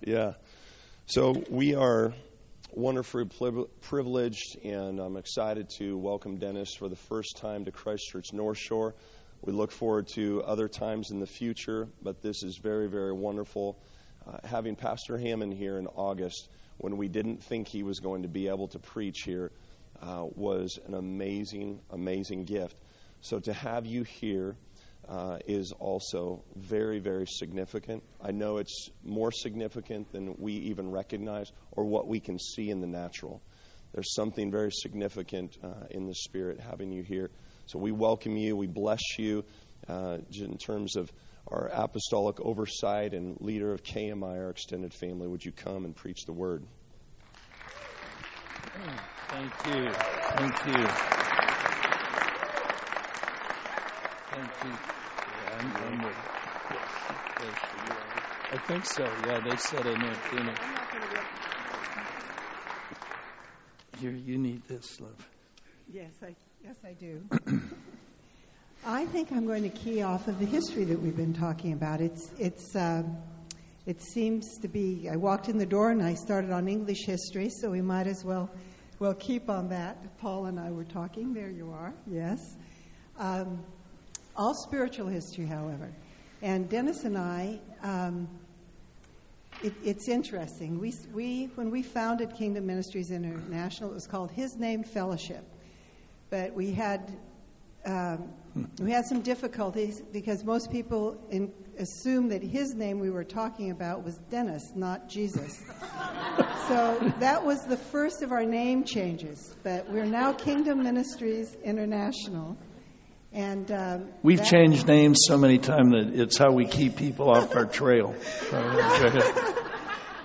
Yeah. So we are wonderfully privileged, and I'm excited to welcome Dennis for the first time to Christchurch North Shore. We look forward to other times in the future, but this is very, very wonderful. Uh, having Pastor Hammond here in August, when we didn't think he was going to be able to preach here, uh, was an amazing, amazing gift. So to have you here uh, is also very, very significant. I know it's more significant than we even recognize or what we can see in the natural. There's something very significant uh, in the Spirit having you here. So we welcome you. We bless you uh, in terms of our apostolic oversight and leader of KMI, our extended family. Would you come and preach the word? Thank you. Thank you. Thank you. Yeah, I'm, I'm with yes. I think so. Yeah, they said in it. In it. Here, you need this, love. Yes, I yes I do. I think I'm going to key off of the history that we've been talking about. It's it's. Uh, it seems to be. I walked in the door and I started on English history, so we might as well well keep on that. Paul and I were talking. There you are. Yes. Um, all spiritual history, however. And Dennis and I, um, it, it's interesting. We, we, when we founded Kingdom Ministries International, it was called His Name Fellowship. But we had, um, we had some difficulties because most people in, assume that his name we were talking about was Dennis, not Jesus. so that was the first of our name changes. But we're now Kingdom Ministries International. And um, we've that, changed names so many times that it's how we keep people off our trail.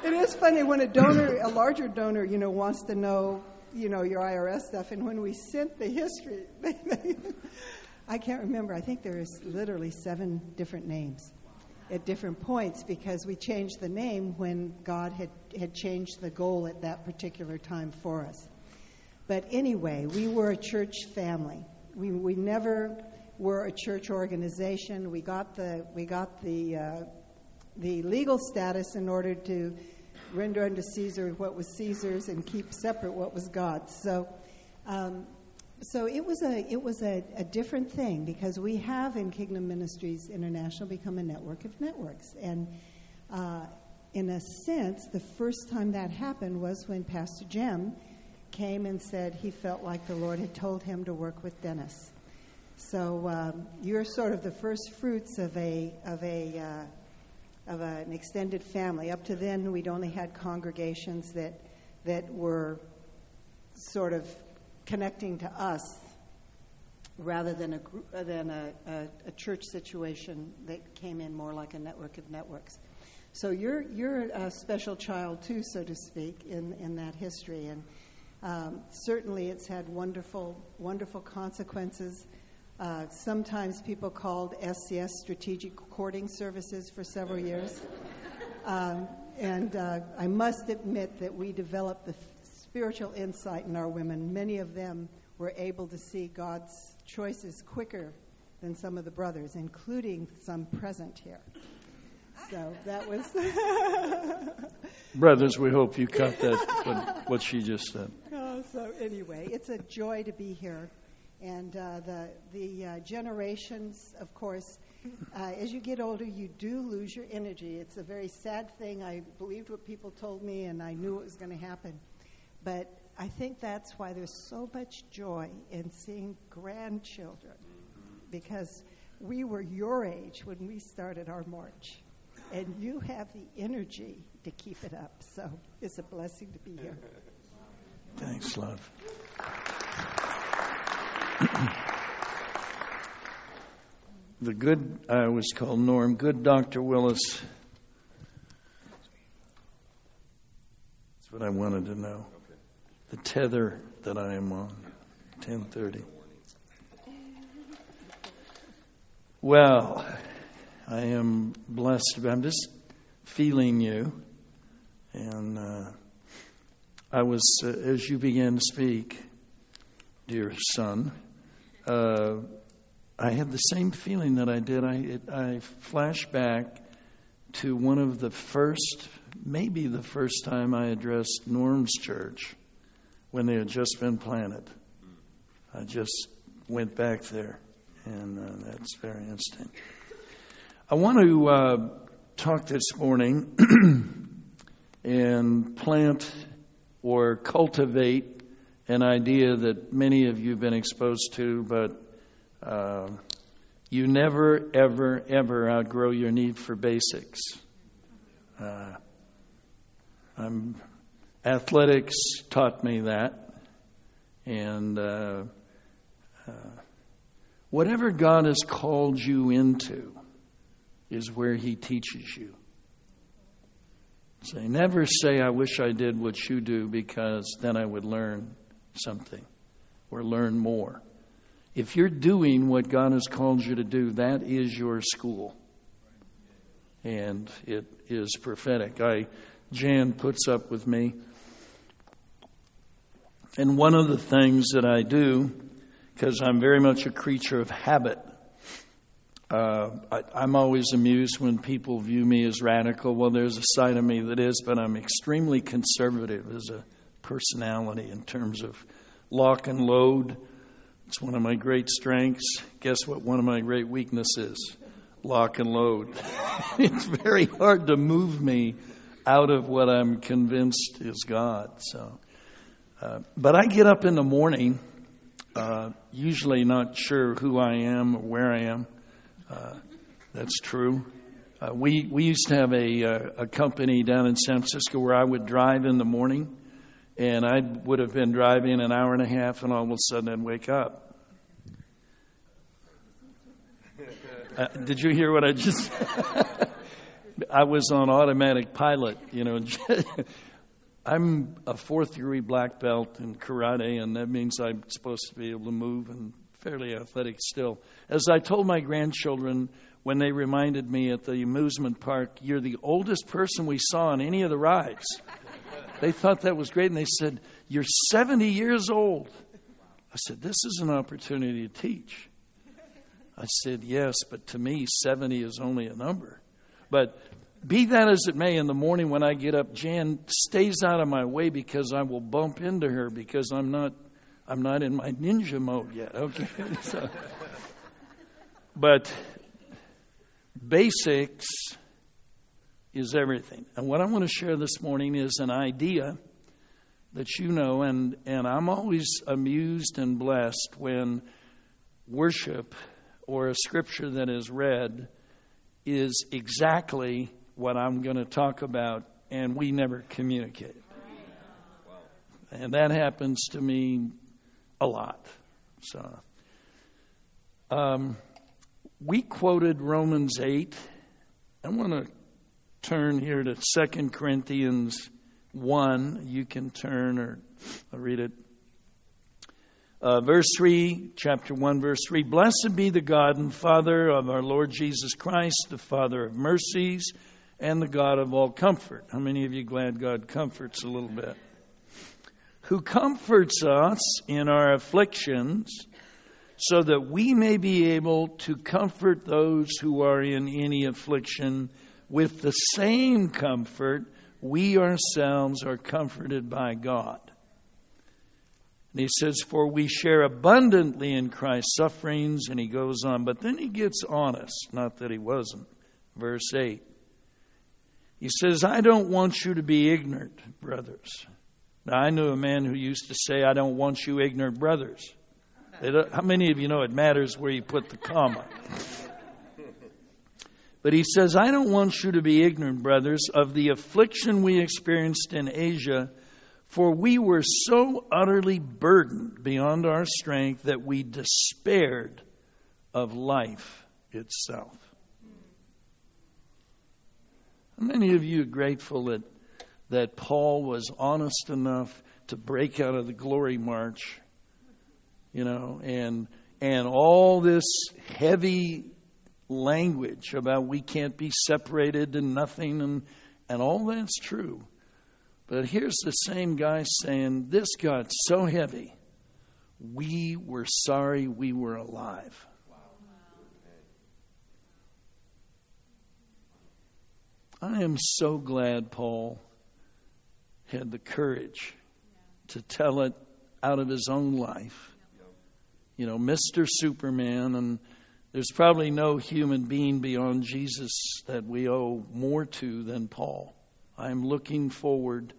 it is funny when a donor, a larger donor, you know, wants to know, you know, your IRS stuff, and when we sent the history, I can't remember. I think there is literally seven different names at different points because we changed the name when God had, had changed the goal at that particular time for us. But anyway, we were a church family. We, we never were a church organization. We got the, we got the, uh, the legal status in order to render unto Caesar what was Caesar's and keep separate what was God's. So, um, so it was a it was a, a, different thing because we have in Kingdom Ministries International become a network of networks, and uh, in a sense, the first time that happened was when Pastor Jim came and said he felt like the Lord had told him to work with Dennis. So um, you're sort of the first fruits of a of a uh, of a, an extended family. Up to then, we'd only had congregations that that were sort of connecting to us rather than a than a, a, a church situation that came in more like a network of networks. So you're you're a special child too, so to speak, in in that history and. Um, certainly, it's had wonderful, wonderful consequences. Uh, sometimes people called SCS Strategic Courting Services for several years. Um, and uh, I must admit that we developed the spiritual insight in our women. Many of them were able to see God's choices quicker than some of the brothers, including some present here. So that was. Brothers, we hope you caught that, what, what she just said. Oh, so anyway, it's a joy to be here. And uh, the, the uh, generations, of course, uh, as you get older, you do lose your energy. It's a very sad thing. I believed what people told me, and I knew it was going to happen. But I think that's why there's so much joy in seeing grandchildren, because we were your age when we started our march and you have the energy to keep it up. So it's a blessing to be here. Thanks, love. the good, I was called Norm, good Dr. Willis. That's what I wanted to know. The tether that I am on, 1030. Well, I am blessed. I'm just feeling you. And uh, I was, uh, as you began to speak, dear son, uh, I had the same feeling that I did. I, it, I flash back to one of the first maybe the first time I addressed Norm's church when they had just been planted. I just went back there, and uh, that's very interesting. I want to uh, talk this morning and plant or cultivate an idea that many of you have been exposed to, but uh, you never, ever, ever outgrow your need for basics. Uh, I'm, athletics taught me that, and uh, uh, whatever God has called you into is where He teaches you. Say, never say, I wish I did what you do because then I would learn something or learn more. If you're doing what God has called you to do, that is your school. And it is prophetic. I Jan puts up with me. And one of the things that I do, because I'm very much a creature of habit, uh, I, am always amused when people view me as radical. Well, there's a side of me that is, but I'm extremely conservative as a personality in terms of lock and load. It's one of my great strengths. Guess what? One of my great weaknesses lock and load. it's very hard to move me out of what I'm convinced is God. So, uh, but I get up in the morning, uh, usually not sure who I am or where I am that's true. Uh, we we used to have a uh, a company down in San Francisco where I would drive in the morning, and I would have been driving an hour and a half, and all of a sudden I'd wake up. Uh, did you hear what I just? I was on automatic pilot, you know. I'm a fourth degree black belt in karate, and that means I'm supposed to be able to move and fairly athletic still. As I told my grandchildren when they reminded me at the amusement park, you're the oldest person we saw on any of the rides. they thought that was great, and they said, You're 70 years old. I said, This is an opportunity to teach. I said, Yes, but to me, 70 is only a number. But be that as it may, in the morning when I get up, Jan stays out of my way because I will bump into her because I'm not I'm not in my ninja mode yet. Okay. so, but basics is everything. And what I want to share this morning is an idea that you know, and, and I'm always amused and blessed when worship or a scripture that is read is exactly what I'm going to talk about, and we never communicate. And that happens to me a lot. So, um, we quoted Romans 8. I want to turn here to 2 Corinthians 1. You can turn or I'll read it. Uh, verse 3, chapter 1, verse 3 Blessed be the God and Father of our Lord Jesus Christ, the Father of mercies and the God of all comfort. How many of you glad God comforts a little bit? Who comforts us in our afflictions, so that we may be able to comfort those who are in any affliction with the same comfort we ourselves are comforted by God. And he says, For we share abundantly in Christ's sufferings, and he goes on. But then he gets honest, not that he wasn't. Verse 8. He says, I don't want you to be ignorant, brothers now, I knew a man who used to say, I don't want you ignorant brothers. How many of you know it matters where you put the comma? But he says, I don't want you to be ignorant, brothers, of the affliction we experienced in Asia, for we were so utterly burdened beyond our strength that we despaired of life itself. How many of you are grateful that that Paul was honest enough to break out of the glory march, you know, and and all this heavy language about we can't be separated and nothing and and all that's true. But here's the same guy saying, This got so heavy, we were sorry we were alive. I am so glad Paul had the courage to tell it out of his own life. You know, Mr. Superman, and there's probably no human being beyond Jesus that we owe more to than Paul. I'm looking forward,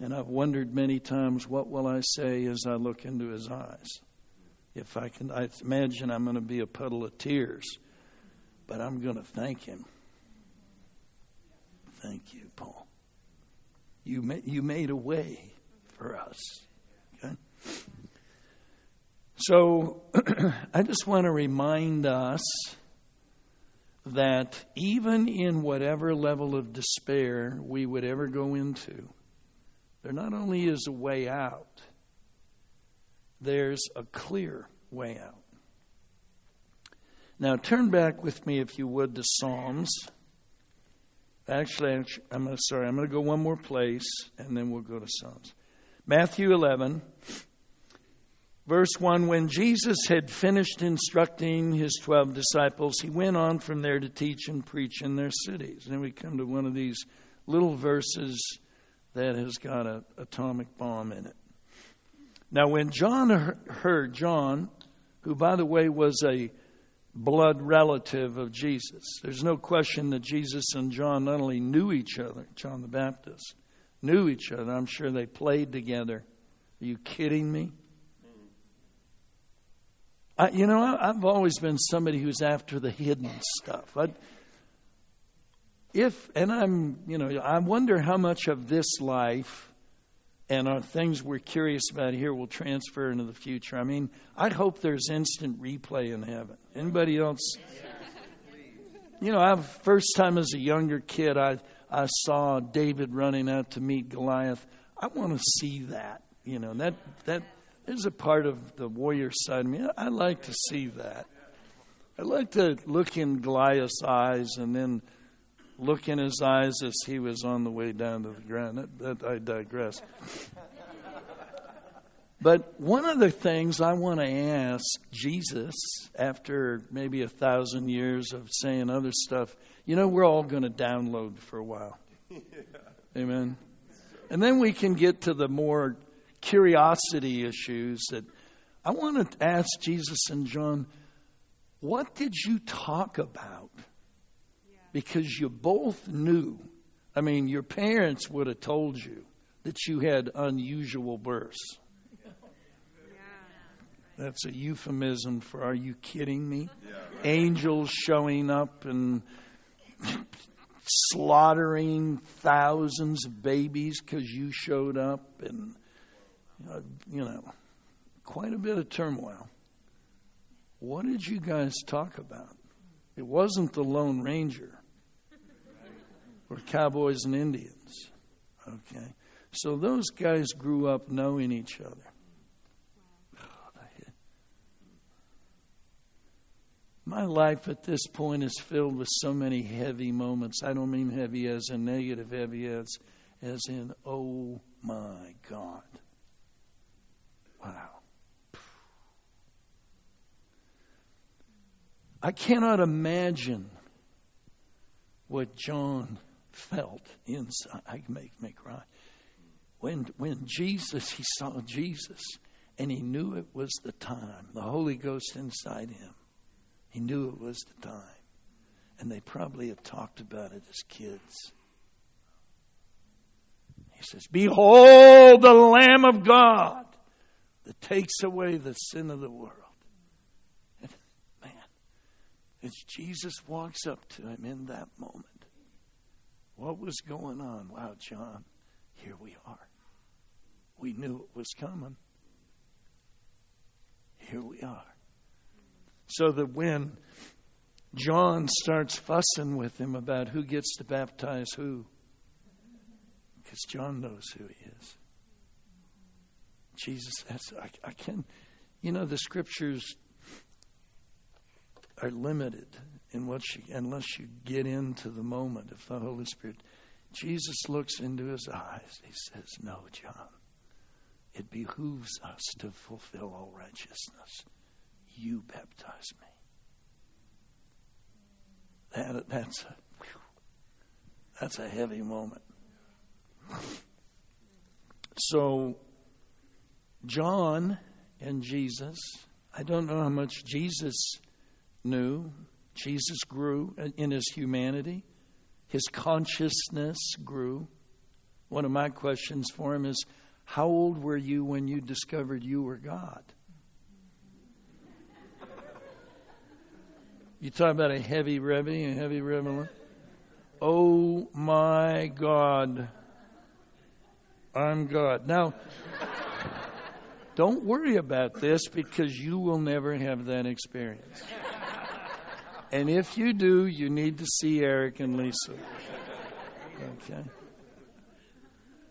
and I've wondered many times, what will I say as I look into his eyes? If I can, I imagine I'm going to be a puddle of tears, but I'm going to thank him. Thank you, Paul. You made, you made a way for us. Okay? So I just want to remind us that even in whatever level of despair we would ever go into, there not only is a way out, there's a clear way out. Now turn back with me, if you would, to Psalms. Actually, I'm gonna, sorry, I'm going to go one more place, and then we'll go to Psalms. Matthew 11, verse 1 When Jesus had finished instructing his 12 disciples, he went on from there to teach and preach in their cities. And then we come to one of these little verses that has got an atomic bomb in it. Now, when John heard, John, who, by the way, was a blood relative of Jesus. There's no question that Jesus and John not only knew each other, John the Baptist, knew each other. I'm sure they played together. Are you kidding me? I, you know, I, have always been somebody who's after the hidden stuff. I, if and I'm, you know, I wonder how much of this life and our things we're curious about here will transfer into the future. I mean, I'd hope there's instant replay in heaven. Anybody else? You know, I first time as a younger kid, I I saw David running out to meet Goliath. I want to see that. You know, that that is a part of the warrior side of me. I, I like to see that. I like to look in Goliath's eyes and then look in his eyes as he was on the way down to the ground. That, that I digress. But one of the things I want to ask Jesus after maybe a thousand years of saying other stuff, you know, we're all going to download for a while. yeah. Amen. And then we can get to the more curiosity issues that I want to ask Jesus and John, what did you talk about? Because you both knew. I mean, your parents would have told you that you had unusual births. That's a euphemism for are you kidding me? Yeah. Angels showing up and slaughtering thousands of babies because you showed up, and, uh, you know, quite a bit of turmoil. What did you guys talk about? It wasn't the Lone Ranger. Or cowboys and Indians. Okay. So those guys grew up knowing each other. My life at this point is filled with so many heavy moments. I don't mean heavy as in negative, heavy as, as in, oh my God. Wow. I cannot imagine what John felt inside. I can make me cry. When when Jesus, he saw Jesus, and he knew it was the time. The Holy Ghost inside him. He knew it was the time. And they probably had talked about it as kids. He says, Behold the Lamb of God that takes away the sin of the world. And man, as Jesus walks up to him in that moment, what was going on? Wow, John, here we are. We knew it was coming. Here we are. So that when John starts fussing with him about who gets to baptize who, because John knows who he is. Jesus, that's, I, I can, you know, the scriptures are limited in what you, unless you get into the moment of the Holy Spirit. Jesus looks into his eyes. He says, No, John. It behooves us to fulfill all righteousness. You baptize me. That, that's a, That's a heavy moment. So, John and Jesus, I don't know how much Jesus knew. Jesus grew in his humanity, his consciousness grew. One of my questions for him is How old were you when you discovered you were God? You talk about a heavy Rebbe, a heavy Rebbe. Oh my God. I'm God. Now, don't worry about this because you will never have that experience. And if you do, you need to see Eric and Lisa. Okay?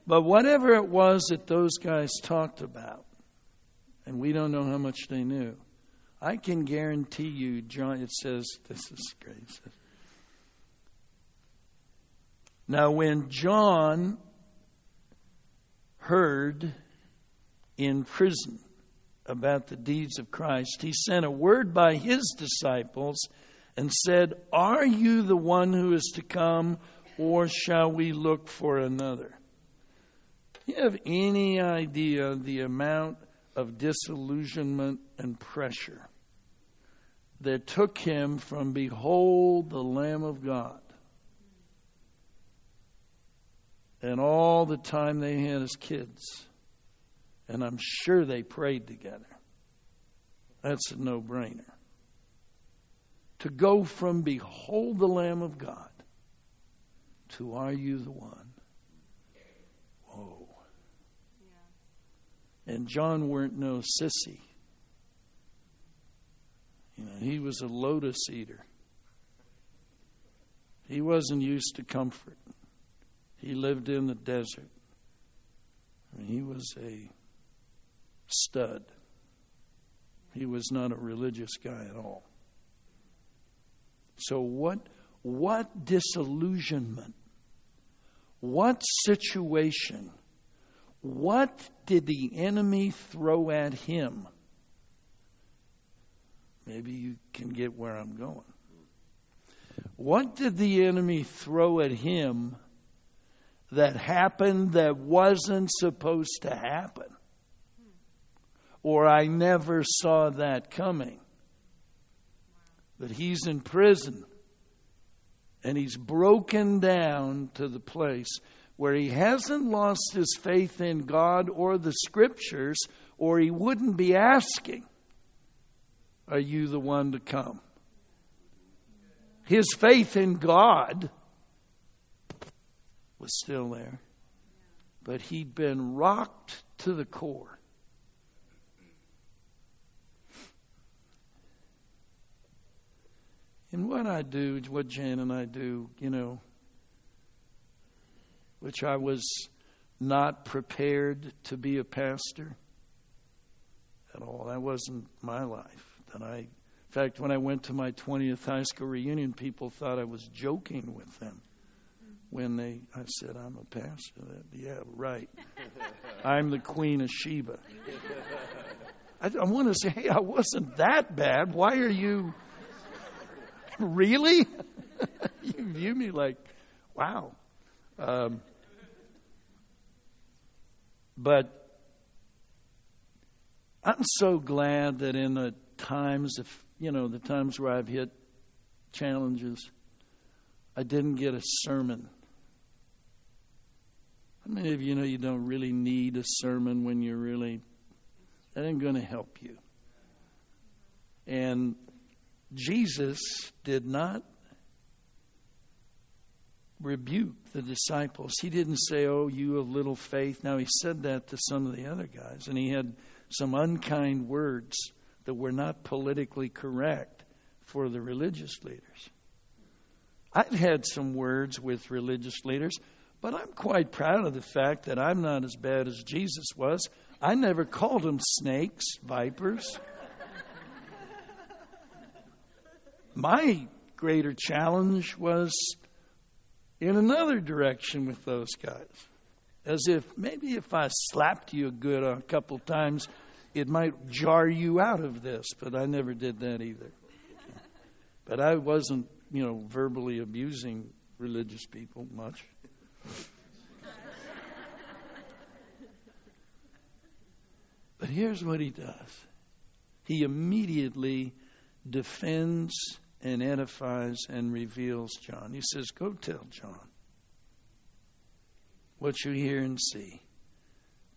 But whatever it was that those guys talked about, and we don't know how much they knew, I can guarantee you, John, it says, this is great. Now, when John heard in prison about the deeds of Christ, he sent a word by his disciples and said, Are you the one who is to come, or shall we look for another? You have any idea the amount of disillusionment and pressure that took him from behold the Lamb of God and all the time they had as kids. And I'm sure they prayed together. That's a no brainer. To go from behold the Lamb of God to are you the one? Whoa. Yeah. And John weren't no sissy. You know, he was a lotus eater. He wasn't used to comfort. He lived in the desert. I mean, he was a stud. He was not a religious guy at all. So what what disillusionment? What situation? What did the enemy throw at him? Maybe you can get where I'm going. What did the enemy throw at him that happened that wasn't supposed to happen? Or I never saw that coming. But he's in prison and he's broken down to the place where he hasn't lost his faith in God or the scriptures, or he wouldn't be asking. Are you the one to come? His faith in God was still there, but he'd been rocked to the core. And what I do, what Jan and I do, you know, which I was not prepared to be a pastor at all. That wasn't my life that I, in fact, when I went to my 20th high school reunion, people thought I was joking with them. When they, I said, I'm a pastor. yeah, right. I'm the Queen of Sheba. I, I want to say, hey, I wasn't that bad. Why are you really? you view me like, wow. Um, but I'm so glad that in the times, of you know, the times where I've hit challenges, I didn't get a sermon. How many of you know you don't really need a sermon when you're really that ain't going to help you? And Jesus did not rebuke the disciples. He didn't say, Oh, you of little faith. Now, he said that to some of the other guys, and he had some unkind words that were not politically correct for the religious leaders. I've had some words with religious leaders, but I'm quite proud of the fact that I'm not as bad as Jesus was. I never called them snakes, vipers. My greater challenge was in another direction with those guys. As if maybe if I slapped you a good a couple times, it might jar you out of this, but I never did that either. But I wasn't, you know, verbally abusing religious people much. but here's what he does he immediately defends and edifies and reveals John. He says, Go tell John what you hear and see.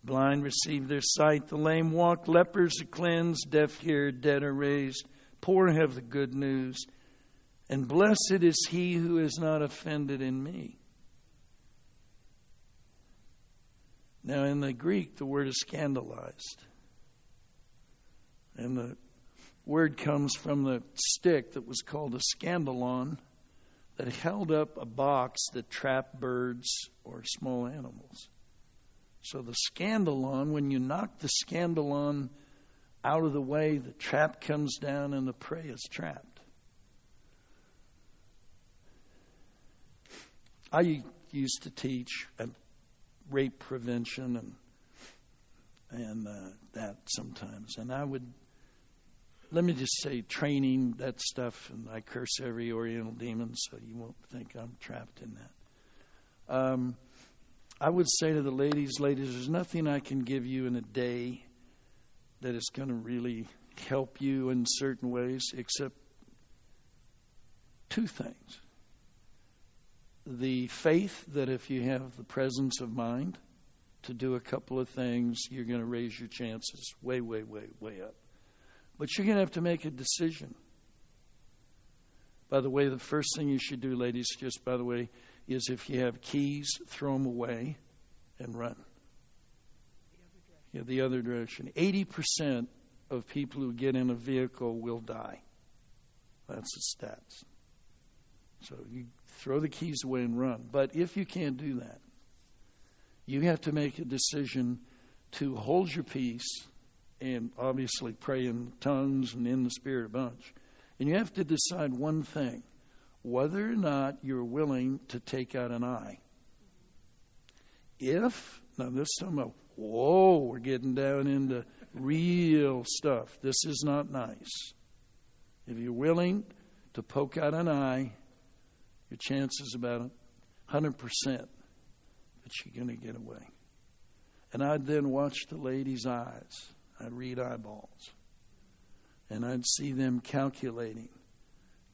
Blind receive their sight, the lame walk, lepers are cleansed, deaf hear, dead are raised, poor have the good news, and blessed is he who is not offended in me. Now, in the Greek, the word is scandalized. And the word comes from the stick that was called a scandalon that held up a box that trapped birds or small animals. So the scandalon, when you knock the scandalon out of the way, the trap comes down and the prey is trapped. I used to teach rape prevention and and uh, that sometimes, and I would let me just say training that stuff, and I curse every Oriental demon, so you won't think I'm trapped in that. Um, I would say to the ladies, ladies, there's nothing I can give you in a day that is going to really help you in certain ways except two things. The faith that if you have the presence of mind to do a couple of things, you're going to raise your chances way, way, way, way up. But you're going to have to make a decision. By the way, the first thing you should do, ladies, just by the way, is if you have keys, throw them away and run. The yeah, the other direction. 80% of people who get in a vehicle will die. That's the stats. So you throw the keys away and run. But if you can't do that, you have to make a decision to hold your peace and obviously pray in tongues and in the spirit a bunch. And you have to decide one thing whether or not you're willing to take out an eye. If, now this time, whoa, we're getting down into real stuff. This is not nice. If you're willing to poke out an eye, your chances about 100% that you're going to get away. And I'd then watch the lady's eyes. I'd read eyeballs. And I'd see them calculating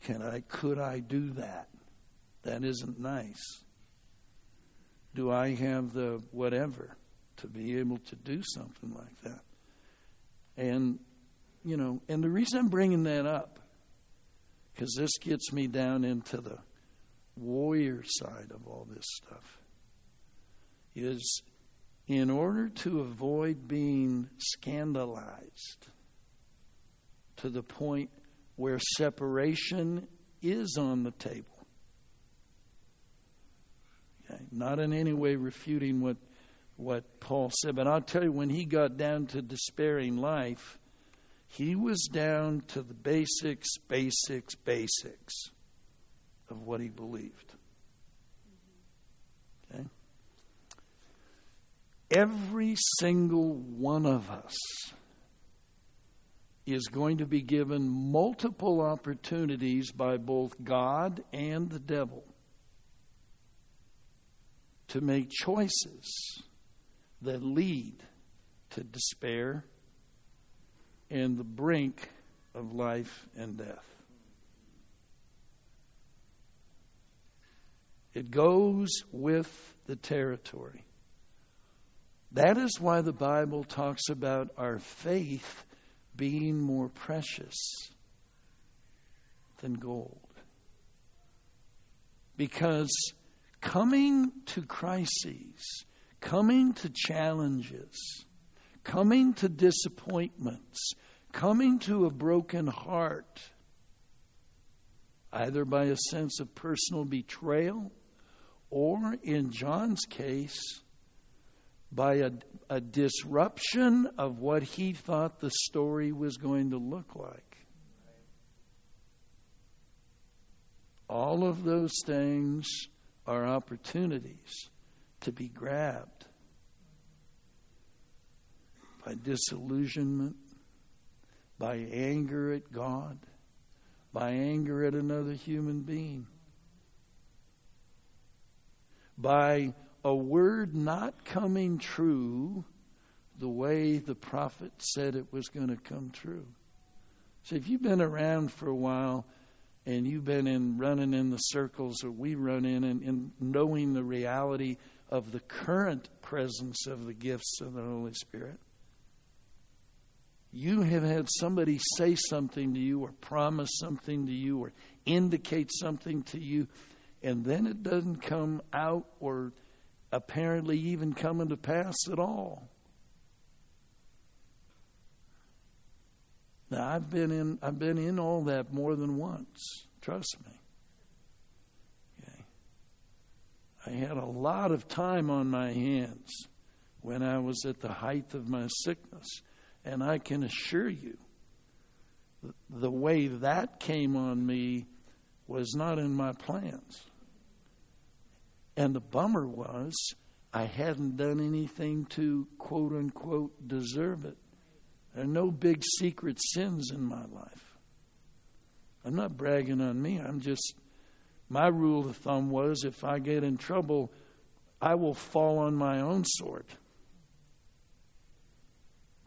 can I, could I do that? That isn't nice. Do I have the whatever to be able to do something like that? And, you know, and the reason I'm bringing that up, because this gets me down into the warrior side of all this stuff, is in order to avoid being scandalized to the point where separation is on the table. Okay? Not in any way refuting what what Paul said, but I'll tell you when he got down to despairing life, he was down to the basics, basics, basics of what he believed. Every single one of us is going to be given multiple opportunities by both God and the devil to make choices that lead to despair and the brink of life and death. It goes with the territory. That is why the Bible talks about our faith being more precious than gold. Because coming to crises, coming to challenges, coming to disappointments, coming to a broken heart, either by a sense of personal betrayal or, in John's case, by a, a disruption of what he thought the story was going to look like. All of those things are opportunities to be grabbed by disillusionment, by anger at God, by anger at another human being. by a word not coming true the way the prophet said it was going to come true. So if you've been around for a while and you've been in running in the circles that we run in and, and knowing the reality of the current presence of the gifts of the Holy Spirit, you have had somebody say something to you or promise something to you or indicate something to you, and then it doesn't come out or apparently even coming to pass at all. Now I've been in I've been in all that more than once. Trust me. Okay. I had a lot of time on my hands when I was at the height of my sickness. And I can assure you, the way that came on me was not in my plans. And the bummer was, I hadn't done anything to quote unquote deserve it. There are no big secret sins in my life. I'm not bragging on me. I'm just, my rule of thumb was if I get in trouble, I will fall on my own sword.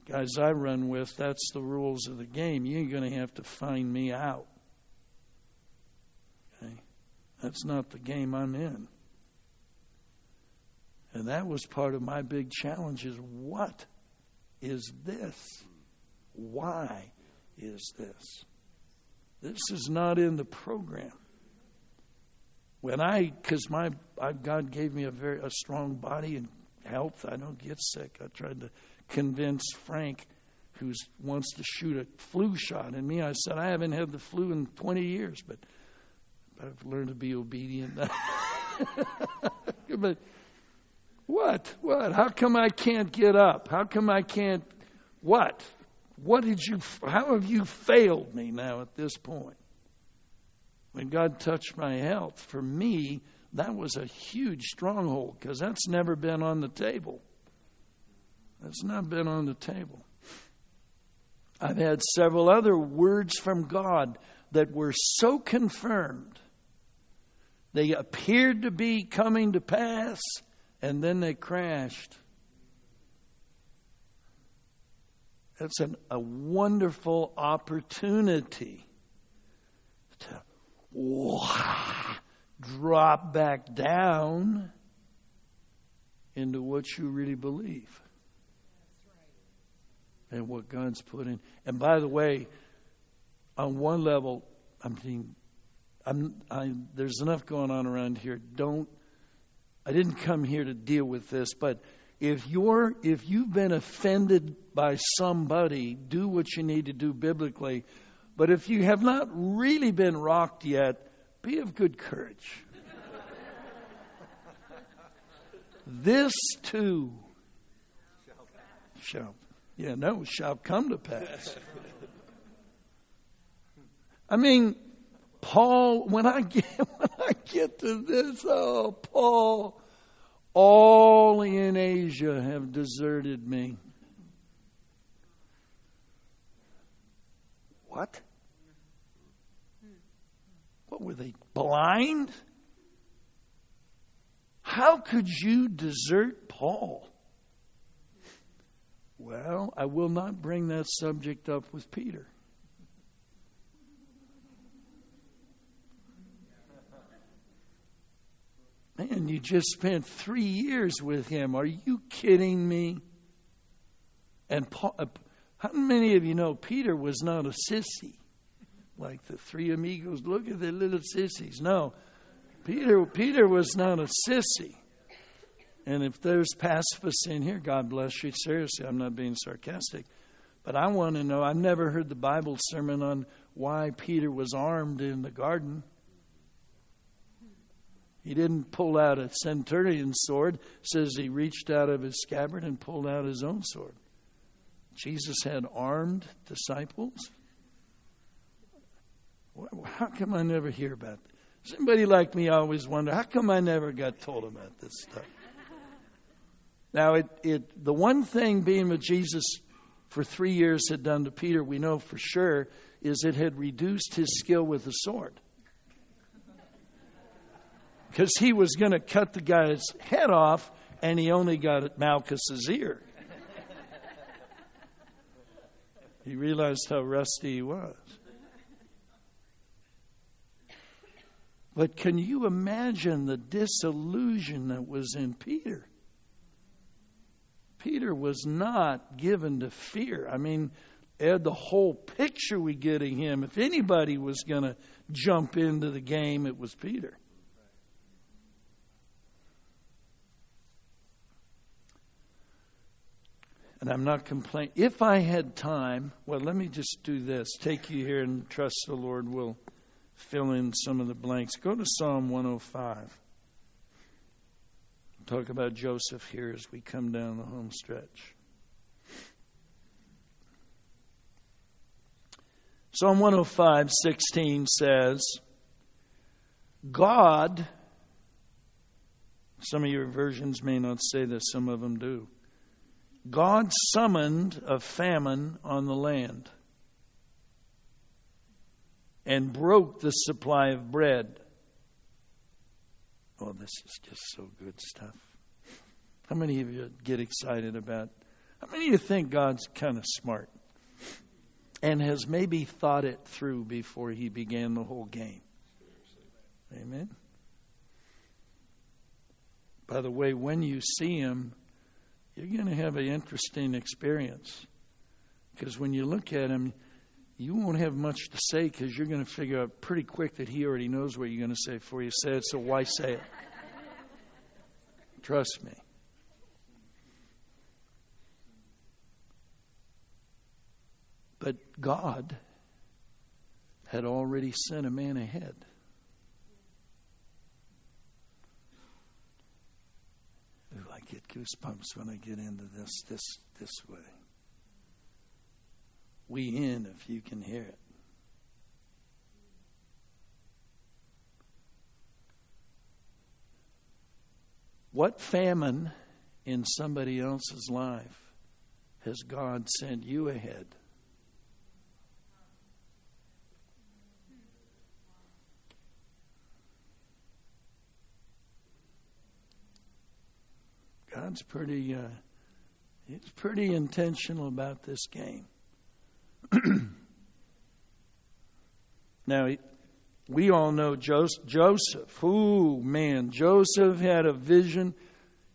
Guys I run with, that's the rules of the game. You ain't going to have to find me out. Okay? That's not the game I'm in. And that was part of my big challenge is what is this? Why is this? This is not in the program. When I, because my I, God gave me a very a strong body and health, I don't get sick. I tried to convince Frank, who wants to shoot a flu shot, and me. I said I haven't had the flu in 20 years, but I've learned to be obedient. but what? What? How come I can't get up? How come I can't? What? What did you? How have you failed me now at this point? When God touched my health, for me, that was a huge stronghold because that's never been on the table. That's not been on the table. I've had several other words from God that were so confirmed. They appeared to be coming to pass, and then they crashed. That's an, a wonderful opportunity to drop back down into what you really believe and what God's put in. And by the way, on one level, I mean, I'm, I, there's enough going on around here. Don't. I didn't come here to deal with this, but if you're if you've been offended by somebody, do what you need to do biblically. But if you have not really been rocked yet, be of good courage. this too shall yeah, no, shall come to pass. I mean, Paul, when I get when I get to this, oh Paul, all in Asia have deserted me. What? What were they blind? How could you desert Paul? Well, I will not bring that subject up with Peter. Man, you just spent three years with him. Are you kidding me? And Paul, uh, how many of you know Peter was not a sissy? Like the three amigos, look at the little sissies. No, Peter, Peter was not a sissy. And if there's pacifists in here, God bless you. Seriously, I'm not being sarcastic. But I want to know I've never heard the Bible sermon on why Peter was armed in the garden. He didn't pull out a centurion's sword. Says he reached out of his scabbard and pulled out his own sword. Jesus had armed disciples. How come I never hear about this? Somebody like me always wonder, how come I never got told about this stuff? Now, it, it, the one thing being with Jesus for three years had done to Peter, we know for sure, is it had reduced his skill with the sword. Because he was going to cut the guy's head off, and he only got Malchus's ear. he realized how rusty he was. But can you imagine the disillusion that was in Peter? Peter was not given to fear. I mean, Ed, the whole picture we get of him, if anybody was going to jump into the game, it was Peter. And I'm not complaining. If I had time, well, let me just do this. Take you here and trust the Lord will fill in some of the blanks. Go to Psalm 105. Talk about Joseph here as we come down the home stretch. Psalm 105, 16 says, God, some of your versions may not say this, some of them do. God summoned a famine on the land and broke the supply of bread. Oh, this is just so good stuff. How many of you get excited about? How many of you think God's kind of smart and has maybe thought it through before he began the whole game? Amen. By the way, when you see him, you're going to have an interesting experience. Because when you look at him, you won't have much to say because you're going to figure out pretty quick that he already knows what you're going to say before you say it, so why say it? Trust me. But God had already sent a man ahead. Ooh, I get goosebumps when I get into this this this way. We in if you can hear it. What famine in somebody else's life has God sent you ahead? God's pretty, uh, pretty intentional about this game. now, we all know Joseph. Ooh, man, Joseph had a vision,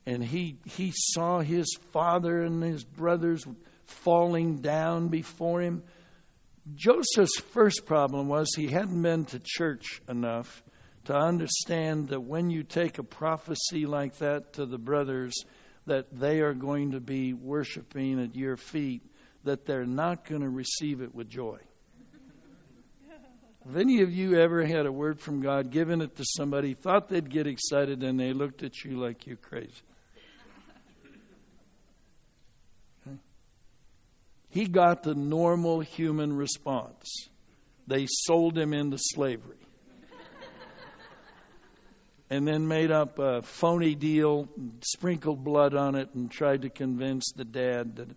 and he he saw his father and his brothers falling down before him. Joseph's first problem was he hadn't been to church enough to understand that when you take a prophecy like that to the brothers, that they are going to be worshiping at your feet, that they're not going to receive it with joy. Have any of you ever had a word from God, given it to somebody, thought they'd get excited, and they looked at you like you're crazy? Okay. He got the normal human response. They sold him into slavery and then made up a phony deal, sprinkled blood on it, and tried to convince the dad that,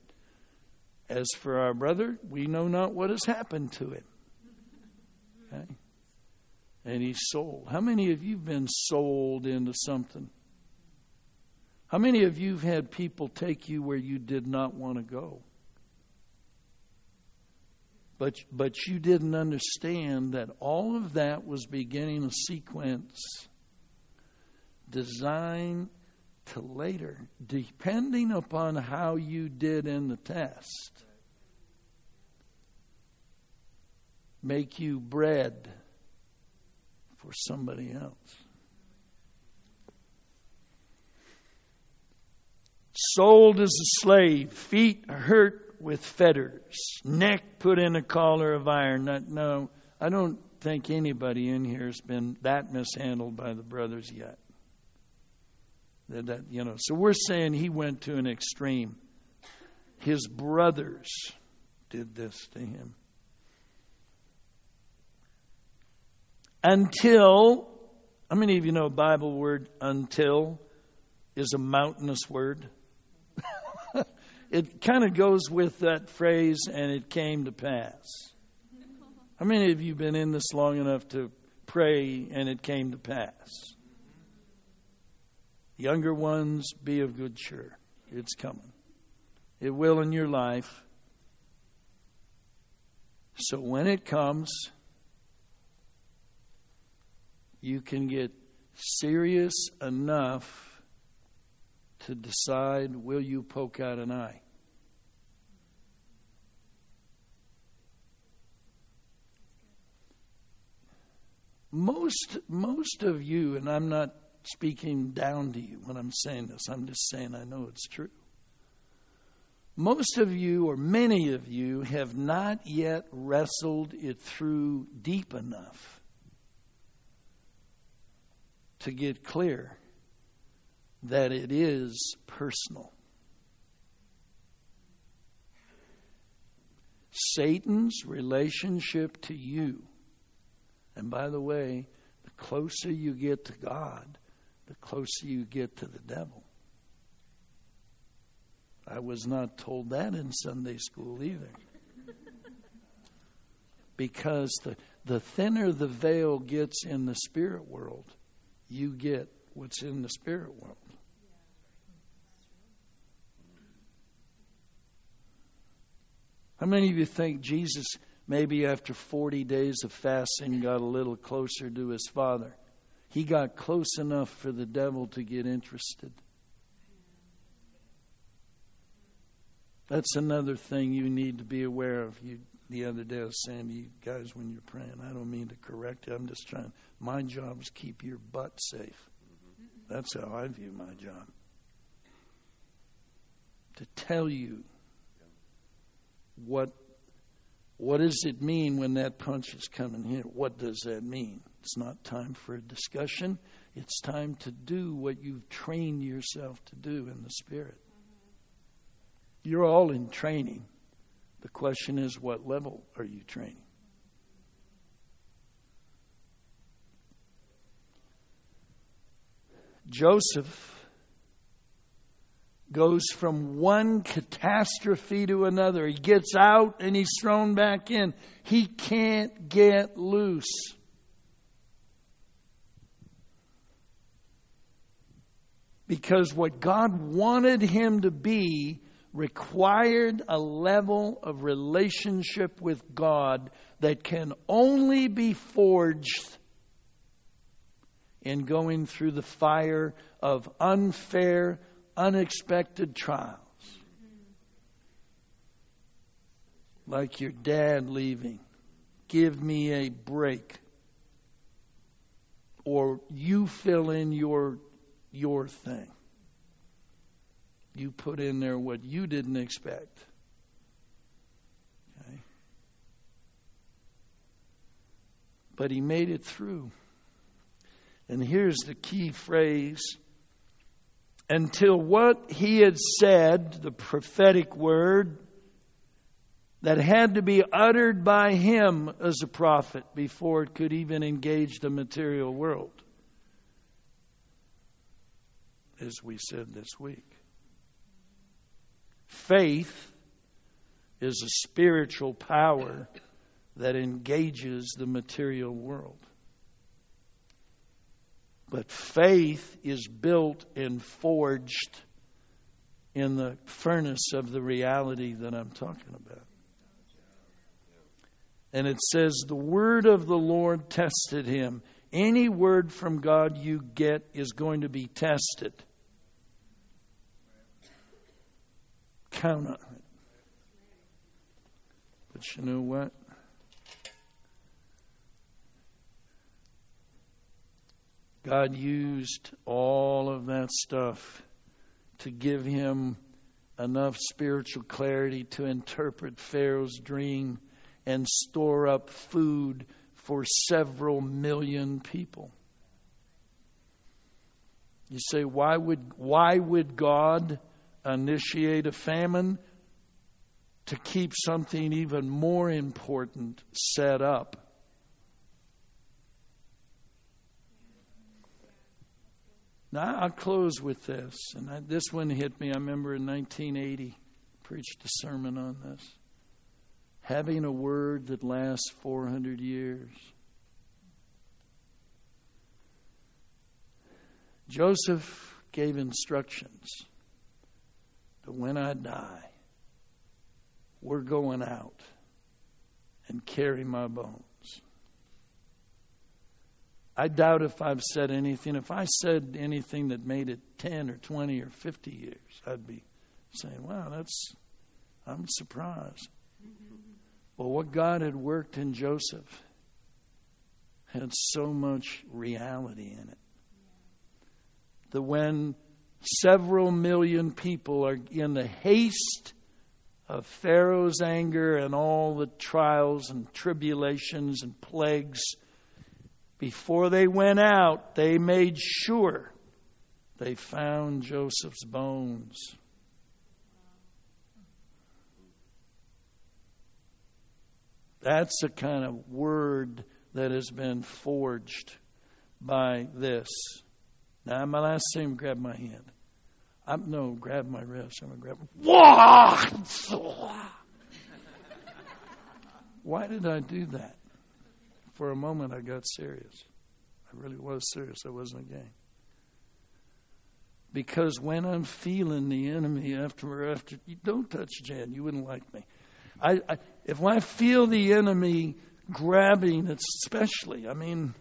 as for our brother, we know not what has happened to him. Okay? And he's sold. How many of you have been sold into something? How many of you have had people take you where you did not want to go? But, but you didn't understand that all of that was beginning a sequence designed to later, depending upon how you did in the test, make you bread for somebody else. Sold as a slave, feet hurt with fetters, neck put in a collar of iron. no, I don't think anybody in here has been that mishandled by the brothers yet. That, you know, so we're saying he went to an extreme. His brothers did this to him. Until, how many of you know the Bible word until is a mountainous word? it kind of goes with that phrase, and it came to pass. How many of you been in this long enough to pray and it came to pass? Younger ones, be of good cheer. It's coming. It will in your life. So when it comes, you can get serious enough to decide will you poke out an eye? Most most of you, and I'm not speaking down to you when I'm saying this, I'm just saying I know it's true. Most of you, or many of you, have not yet wrestled it through deep enough to get clear that it is personal. Satan's relationship to you, and by the way, the closer you get to God, the closer you get to the devil. I was not told that in Sunday school either. Because the, the thinner the veil gets in the spirit world, you get what's in the spirit world. How many of you think Jesus, maybe after 40 days of fasting, got a little closer to his Father? He got close enough for the devil to get interested. That's another thing you need to be aware of. You, the other day I was saying to you guys when you're praying, I don't mean to correct you. I'm just trying. My job is keep your butt safe. That's how I view my job. To tell you what what does it mean when that punch is coming here? What does that mean? It's not time for a discussion. It's time to do what you've trained yourself to do in the Spirit. You're all in training. The question is, what level are you training? Joseph goes from one catastrophe to another. He gets out and he's thrown back in. He can't get loose. Because what God wanted him to be required a level of relationship with God that can only be forged in going through the fire of unfair, unexpected trials. Like your dad leaving. Give me a break. Or you fill in your your thing. You put in there what you didn't expect. Okay? But he made it through. And here's the key phrase until what he had said, the prophetic word, that had to be uttered by him as a prophet before it could even engage the material world, as we said this week. Faith is a spiritual power that engages the material world. But faith is built and forged in the furnace of the reality that I'm talking about. And it says, The word of the Lord tested him. Any word from God you get is going to be tested. Count on it. But you know what? God used all of that stuff to give him enough spiritual clarity to interpret Pharaoh's dream and store up food for several million people. You say, why would, why would God initiate a famine? To keep something even more important set up. Now, I'll close with this. And I, this one hit me. I remember in 1980, preached a sermon on this. Having a word that lasts 400 years. Joseph gave instructions when I die, we're going out and carry my bones. I doubt if I've said anything. If I said anything that made it 10 or 20 or 50 years, I'd be saying, wow, that's, I'm surprised. Well, what God had worked in Joseph had so much reality in it. That when several million people are in the haste of Pharaoh's anger and all the trials and tribulations and plagues, before they went out, they made sure they found Joseph's bones. That's the kind of word that has been forged by this. Now, my last name, grab my hand. I'm, no, grab my wrist. I'm to grab. Why did I do that? For a moment, I got serious. I really was serious. I wasn't a game. Because when I'm feeling the enemy after after, you don't touch Jan. You wouldn't like me. I, I if I feel the enemy grabbing, especially, I mean,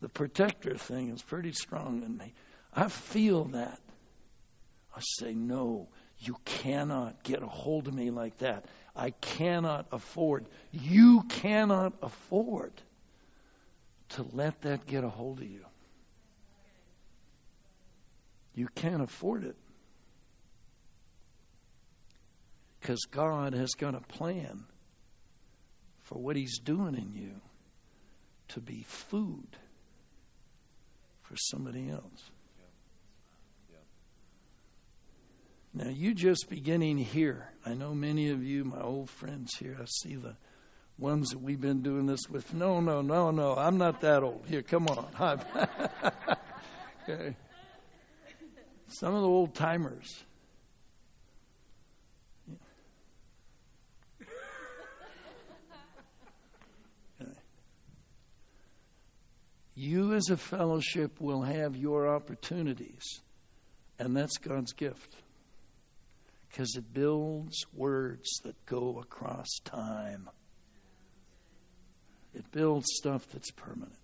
the protector thing is pretty strong in me. I feel that. I say, no, you cannot get a hold of me like that. I cannot afford, you cannot afford to let that get a hold of you. You can't afford it. Because God has got a plan for what He's doing in you to be food for somebody else. Now, you just beginning here. I know many of you, my old friends here, I see the ones that we've been doing this with. No, no, no, no, I'm not that old. Here, come on. okay. Some of the old timers. You, as a fellowship, will have your opportunities, and that's God's gift. Because it builds words that go across time. It builds stuff that's permanent.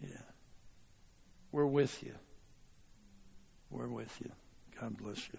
Yeah. We're with you. We're with you. God bless you.